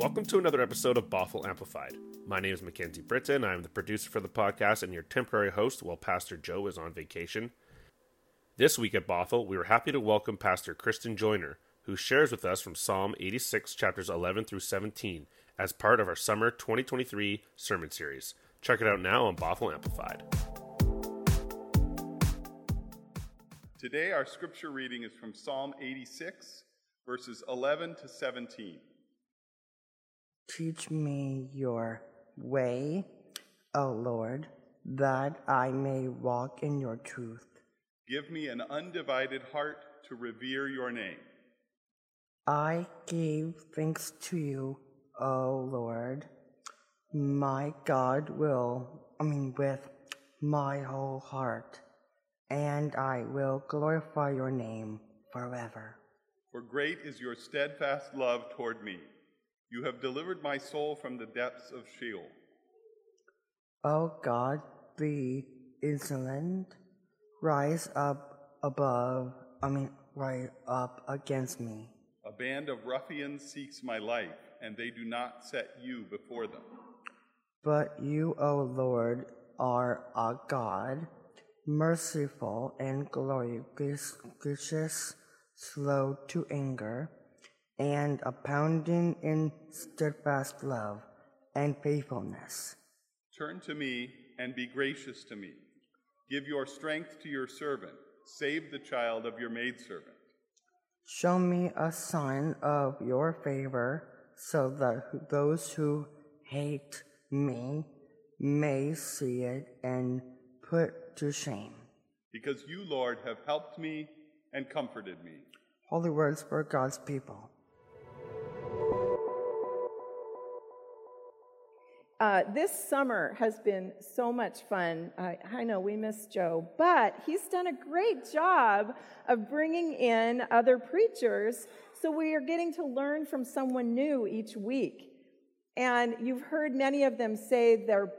Welcome to another episode of Bothell Amplified. My name is Mackenzie Britton. I'm the producer for the podcast and your temporary host while Pastor Joe is on vacation. This week at Bothell, we were happy to welcome Pastor Kristin Joyner, who shares with us from Psalm 86, chapters 11 through 17, as part of our summer 2023 sermon series. Check it out now on Bothell Amplified. Today, our scripture reading is from Psalm 86, verses 11 to 17. Teach me your way, O Lord, that I may walk in your truth. Give me an undivided heart to revere your name. I gave thanks to you, O Lord. My God will, I mean, with my whole heart, and I will glorify your name forever. For great is your steadfast love toward me. You have delivered my soul from the depths of Sheol. O God, be insolent, rise up above, I mean, rise up against me. A band of ruffians seeks my life, and they do not set you before them. But you, O Lord, are a God, merciful and glorious, gracious, slow to anger, and abounding in steadfast love and faithfulness. Turn to me and be gracious to me. Give your strength to your servant. Save the child of your maidservant. Show me a sign of your favor, so that those who hate me may see it and put to shame. Because you, Lord, have helped me and comforted me. Holy words for God's people. Uh, this summer has been so much fun. Uh, I know we miss Joe, but he's done a great job of bringing in other preachers. So we are getting to learn from someone new each week. And you've heard many of them say they're,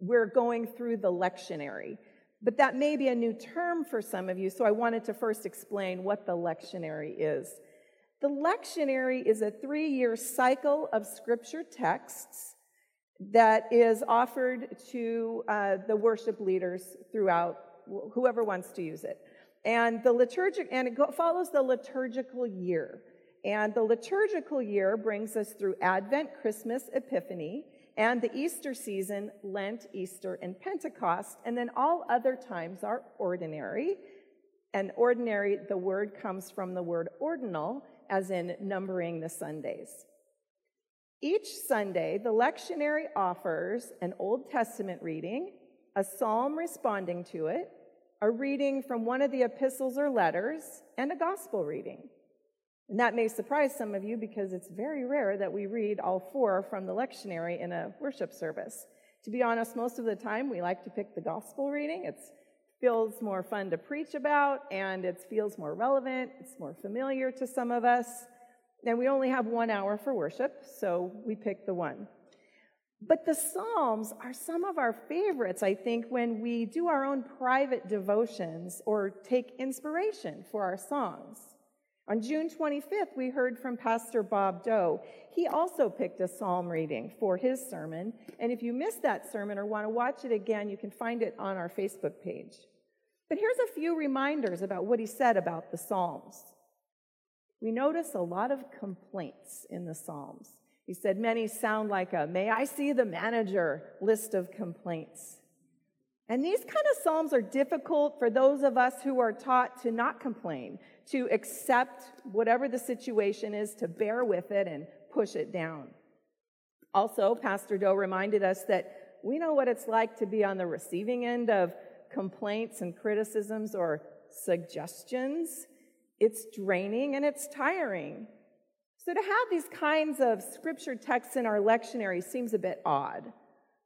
we're going through the lectionary. But that may be a new term for some of you, so I wanted to first explain what the lectionary is. The lectionary is a three year cycle of scripture texts that is offered to uh, the worship leaders throughout whoever wants to use it. And the liturgic and it follows the liturgical year. And the liturgical year brings us through advent christmas epiphany and the easter season lent easter and pentecost. And then all other times are ordinary. And ordinary the word comes from the word ordinal as in numbering the sundays each Sunday, the lectionary offers an Old Testament reading, a psalm responding to it, a reading from one of the epistles or letters, and a gospel reading. And that may surprise some of you because it's very rare that we read all four from the lectionary in a worship service. To be honest, most of the time we like to pick the gospel reading. It feels more fun to preach about and it feels more relevant. It's more familiar to some of us. And we only have one hour for worship, so we pick the one. But the Psalms are some of our favorites, I think, when we do our own private devotions or take inspiration for our songs. On June 25th, we heard from Pastor Bob Doe. He also picked a psalm reading for his sermon. And if you missed that sermon or want to watch it again, you can find it on our Facebook page. But here's a few reminders about what he said about the Psalms. We notice a lot of complaints in the Psalms. He said, Many sound like a may I see the manager list of complaints. And these kind of Psalms are difficult for those of us who are taught to not complain, to accept whatever the situation is, to bear with it and push it down. Also, Pastor Doe reminded us that we know what it's like to be on the receiving end of complaints and criticisms or suggestions. It's draining and it's tiring. So to have these kinds of scripture texts in our lectionary seems a bit odd.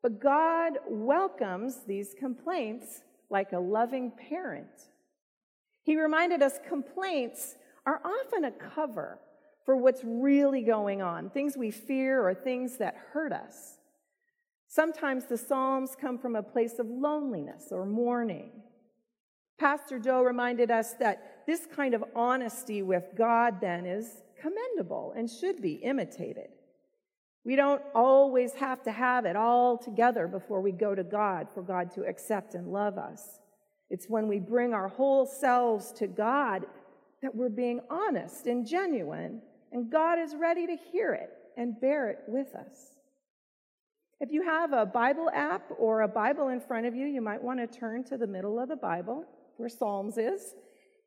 But God welcomes these complaints like a loving parent. He reminded us complaints are often a cover for what's really going on, things we fear or things that hurt us. Sometimes the Psalms come from a place of loneliness or mourning. Pastor Doe reminded us that this kind of honesty with God then is commendable and should be imitated. We don't always have to have it all together before we go to God for God to accept and love us. It's when we bring our whole selves to God that we're being honest and genuine, and God is ready to hear it and bear it with us. If you have a Bible app or a Bible in front of you, you might want to turn to the middle of the Bible where Psalms is.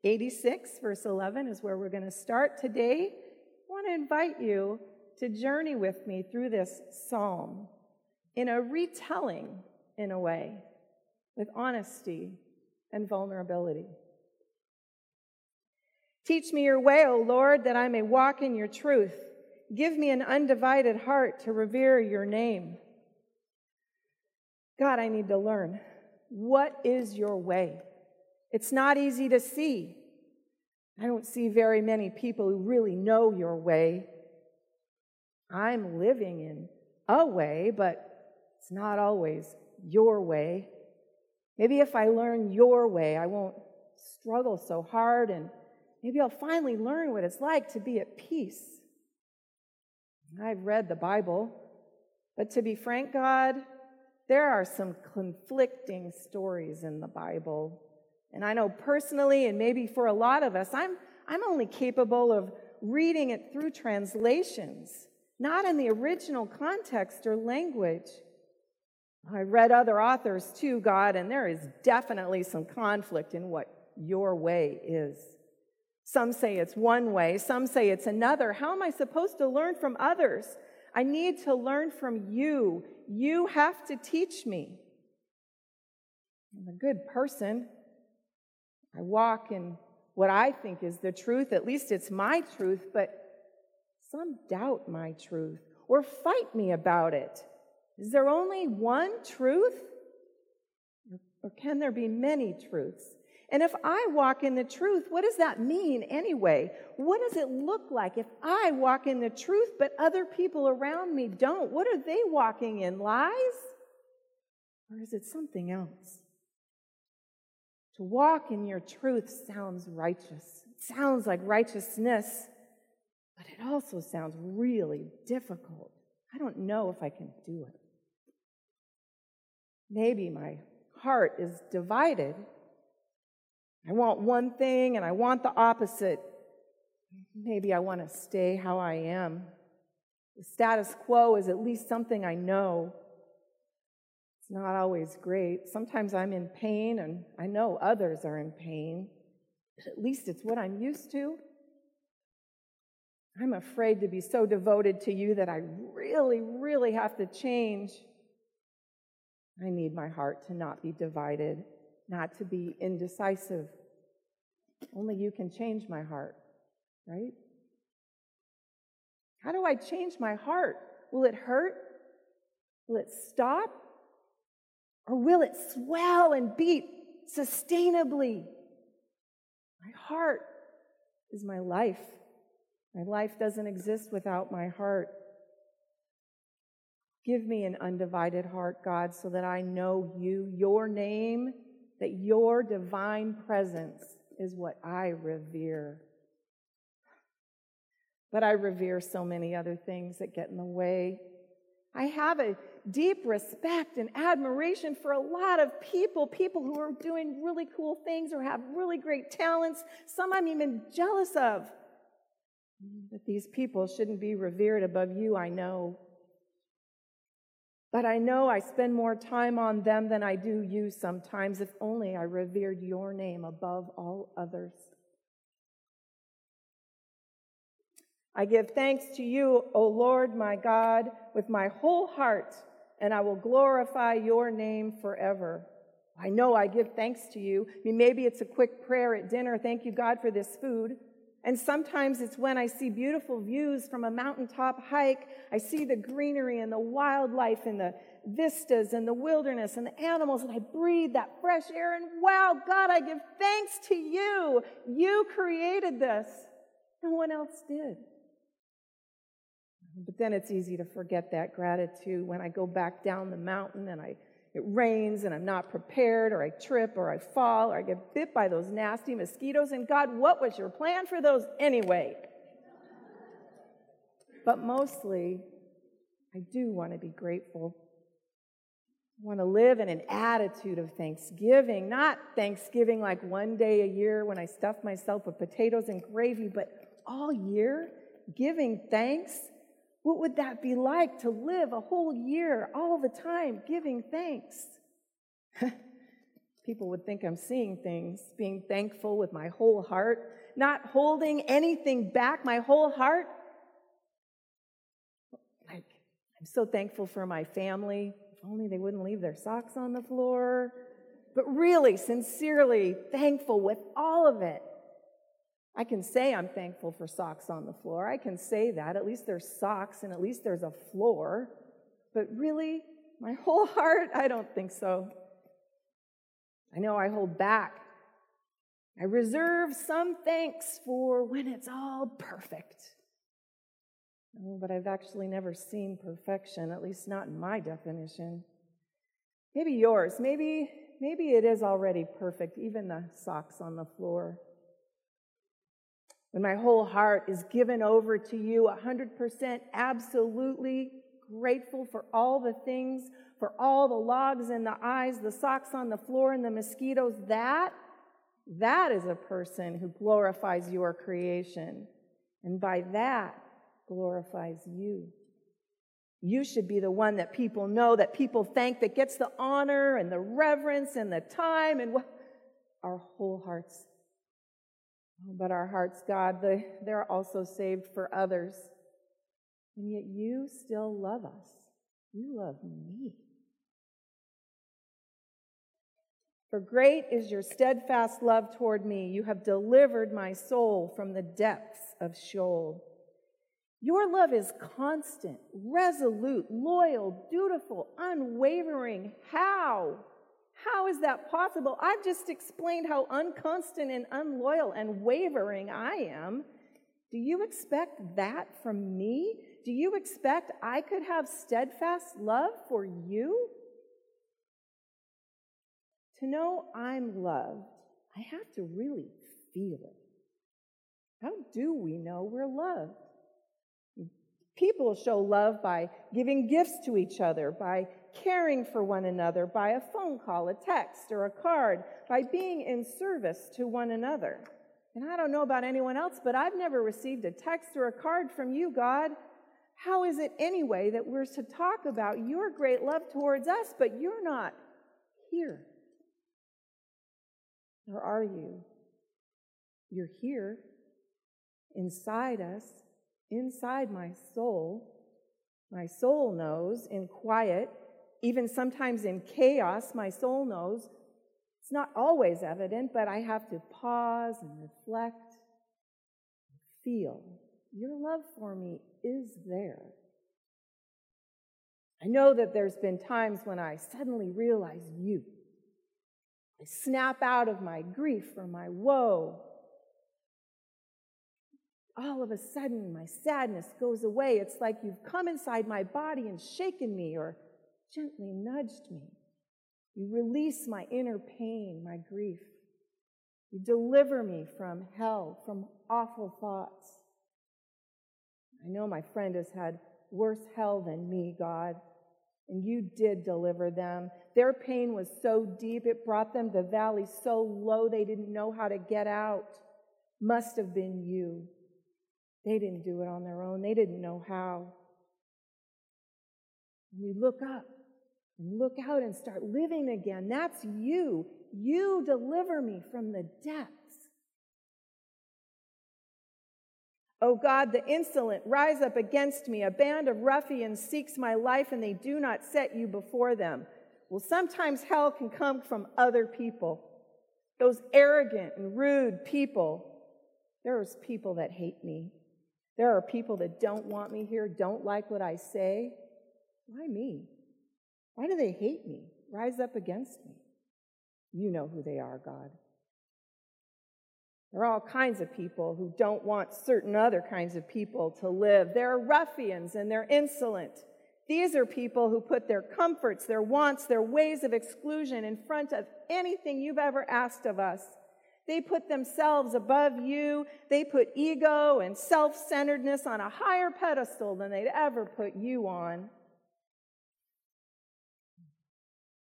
86, verse 11 is where we're going to start today. I want to invite you to journey with me through this psalm in a retelling, in a way, with honesty and vulnerability. Teach me your way, O Lord, that I may walk in your truth. Give me an undivided heart to revere your name. God, I need to learn. What is your way? It's not easy to see. I don't see very many people who really know your way. I'm living in a way, but it's not always your way. Maybe if I learn your way, I won't struggle so hard, and maybe I'll finally learn what it's like to be at peace. I've read the Bible, but to be frank, God, there are some conflicting stories in the Bible. And I know personally, and maybe for a lot of us, I'm, I'm only capable of reading it through translations, not in the original context or language. I read other authors too, God, and there is definitely some conflict in what your way is. Some say it's one way, some say it's another. How am I supposed to learn from others? I need to learn from you. You have to teach me. I'm a good person. I walk in what I think is the truth. At least it's my truth, but some doubt my truth or fight me about it. Is there only one truth? Or can there be many truths? And if I walk in the truth, what does that mean anyway? What does it look like if I walk in the truth, but other people around me don't? What are they walking in? Lies? Or is it something else? To walk in your truth sounds righteous. It sounds like righteousness, but it also sounds really difficult. I don't know if I can do it. Maybe my heart is divided. I want one thing and I want the opposite. Maybe I want to stay how I am. The status quo is at least something I know. It's not always great. Sometimes I'm in pain and I know others are in pain, at least it's what I'm used to. I'm afraid to be so devoted to you that I really, really have to change. I need my heart to not be divided, not to be indecisive. Only you can change my heart, right? How do I change my heart? Will it hurt? Will it stop? Or will it swell and beat sustainably? My heart is my life. My life doesn't exist without my heart. Give me an undivided heart, God, so that I know you, your name, that your divine presence is what I revere. But I revere so many other things that get in the way. I have a deep respect and admiration for a lot of people, people who are doing really cool things or have really great talents, some I'm even jealous of. But these people shouldn't be revered above you, I know. But I know I spend more time on them than I do you sometimes, if only I revered your name above all others. I give thanks to you, O Lord my God, with my whole heart, and I will glorify your name forever. I know I give thanks to you. I mean, maybe it's a quick prayer at dinner. Thank you, God, for this food. And sometimes it's when I see beautiful views from a mountaintop hike. I see the greenery and the wildlife and the vistas and the wilderness and the animals, and I breathe that fresh air. And wow, God, I give thanks to you. You created this. No one else did. But then it's easy to forget that gratitude when I go back down the mountain and I it rains and I'm not prepared, or I trip, or I fall, or I get bit by those nasty mosquitoes. And God, what was your plan for those anyway? But mostly, I do want to be grateful. I want to live in an attitude of thanksgiving, not thanksgiving like one day a year when I stuff myself with potatoes and gravy, but all year giving thanks. What would that be like to live a whole year all the time giving thanks? People would think I'm seeing things, being thankful with my whole heart, not holding anything back, my whole heart. Like, I'm so thankful for my family. If only they wouldn't leave their socks on the floor. But really, sincerely thankful with all of it. I can say I'm thankful for socks on the floor. I can say that. At least there's socks and at least there's a floor. But really, my whole heart, I don't think so. I know I hold back. I reserve some thanks for when it's all perfect. Oh, but I've actually never seen perfection, at least not in my definition. Maybe yours. Maybe, maybe it is already perfect, even the socks on the floor. When my whole heart is given over to you, 100% absolutely grateful for all the things for all the logs in the eyes, the socks on the floor, and the mosquitoes, that, that is a person who glorifies your creation. And by that, glorifies you. You should be the one that people know, that people thank, that gets the honor and the reverence and the time and what our whole hearts. Oh, but our hearts, God, they, they're also saved for others. And yet you still love us. You love me. For great is your steadfast love toward me. You have delivered my soul from the depths of Sheol. Your love is constant, resolute, loyal, dutiful, unwavering. How? How is that possible? I've just explained how unconstant and unloyal and wavering I am. Do you expect that from me? Do you expect I could have steadfast love for you? To know I'm loved, I have to really feel it. How do we know we're loved? People show love by giving gifts to each other, by caring for one another, by a phone call, a text, or a card, by being in service to one another. And I don't know about anyone else, but I've never received a text or a card from you, God. How is it anyway that we're to talk about your great love towards us, but you're not here? Or are you? You're here, inside us, inside my soul. My soul knows in quiet, even sometimes in chaos, my soul knows. It's not always evident, but I have to pause and reflect and feel. Your love for me is there. I know that there's been times when I suddenly realize you. I snap out of my grief or my woe. All of a sudden, my sadness goes away. It's like you've come inside my body and shaken me or gently nudged me. You release my inner pain, my grief. You deliver me from hell, from awful thoughts. I know my friend has had worse hell than me, God. And you did deliver them. Their pain was so deep, it brought them the valley so low they didn't know how to get out. Must have been you. They didn't do it on their own, they didn't know how. We look up and look out and start living again. That's you. You deliver me from the depths. O God, the insolent rise up against me. A band of ruffians seeks my life, and they do not set you before them. Well, sometimes hell can come from other people. Those arrogant and rude people. There's people that hate me. There are people that don't want me here, don't like what I say. Why me? Why do they hate me? Rise up against me. You know who they are, God. There are all kinds of people who don't want certain other kinds of people to live. There are ruffians and they're insolent. These are people who put their comforts, their wants, their ways of exclusion in front of anything you've ever asked of us. They put themselves above you. They put ego and self centeredness on a higher pedestal than they'd ever put you on.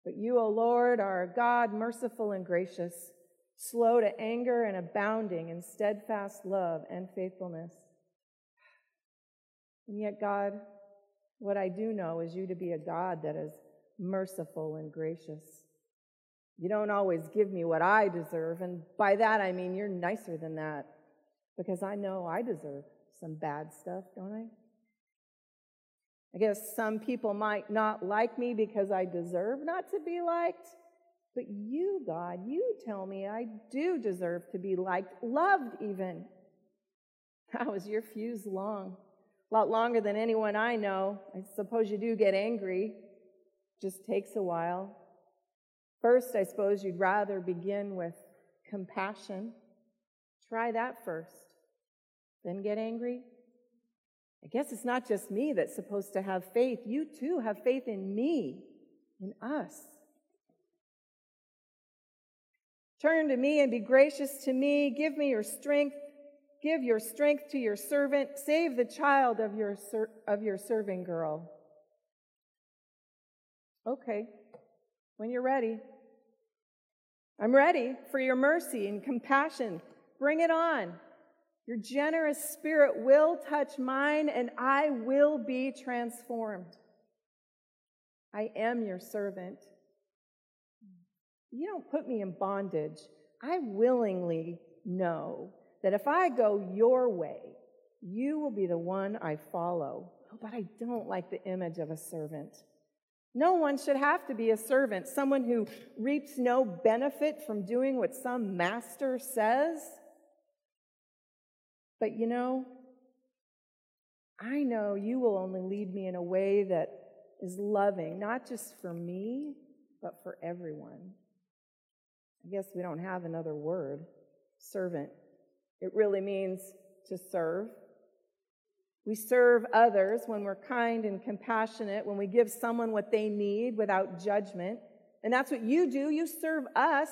But you, O Lord, are a God merciful and gracious, slow to anger and abounding in steadfast love and faithfulness. And yet, God, what I do know is you to be a God that is merciful and gracious. You don't always give me what I deserve, and by that I mean you're nicer than that, because I know I deserve some bad stuff, don't I? I guess some people might not like me because I deserve not to be liked, but you, God, you tell me I do deserve to be liked, loved even. How is your fuse long? A lot longer than anyone I know. I suppose you do get angry. Just takes a while. First, I suppose you'd rather begin with compassion. Try that first. Then get angry. I guess it's not just me that's supposed to have faith. You too have faith in me, in us. Turn to me and be gracious to me. Give me your strength. Give your strength to your servant. Save the child of your, ser- of your serving girl. Okay, when you're ready. I'm ready for your mercy and compassion. Bring it on. Your generous spirit will touch mine and I will be transformed. I am your servant. You don't put me in bondage. I willingly know that if I go your way, you will be the one I follow. Oh, but I don't like the image of a servant. No one should have to be a servant, someone who reaps no benefit from doing what some master says. But you know, I know you will only lead me in a way that is loving, not just for me, but for everyone. I guess we don't have another word servant. It really means to serve. We serve others when we're kind and compassionate, when we give someone what they need without judgment. And that's what you do. You serve us.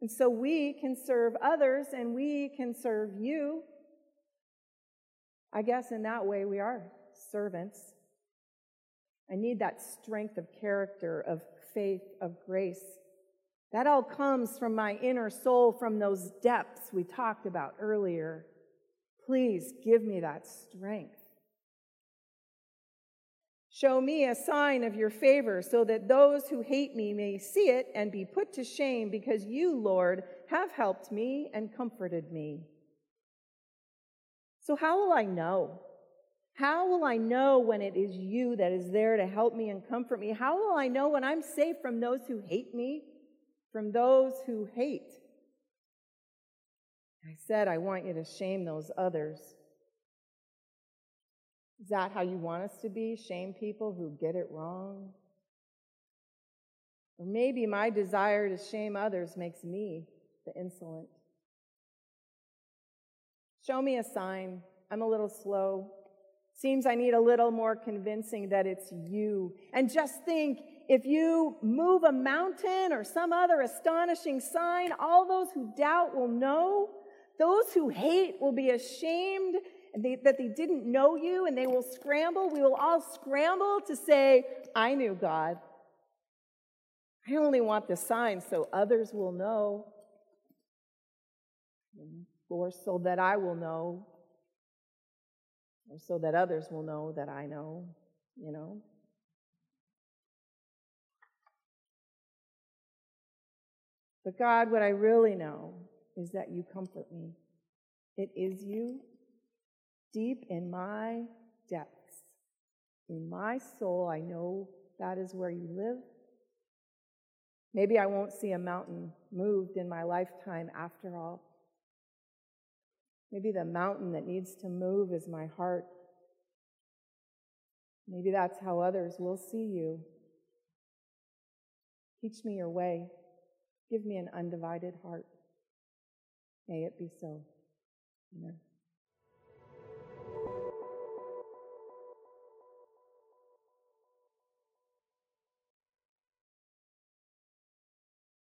And so we can serve others and we can serve you. I guess in that way we are servants. I need that strength of character, of faith, of grace. That all comes from my inner soul, from those depths we talked about earlier. Please give me that strength. Show me a sign of your favor so that those who hate me may see it and be put to shame because you, Lord, have helped me and comforted me. So, how will I know? How will I know when it is you that is there to help me and comfort me? How will I know when I'm safe from those who hate me, from those who hate? I said, I want you to shame those others. Is that how you want us to be? Shame people who get it wrong? Or maybe my desire to shame others makes me the insolent. Show me a sign. I'm a little slow. Seems I need a little more convincing that it's you. And just think if you move a mountain or some other astonishing sign, all those who doubt will know. Those who hate will be ashamed that they didn't know you and they will scramble. We will all scramble to say, I knew God. I only want the sign so others will know or so that I will know, or so that others will know that I know, you know. But God, what I really know is that you comfort me. It is you deep in my depths. In my soul, I know that is where you live. Maybe I won't see a mountain moved in my lifetime after all. Maybe the mountain that needs to move is my heart. Maybe that's how others will see you. Teach me your way. Give me an undivided heart. May it be so. Amen.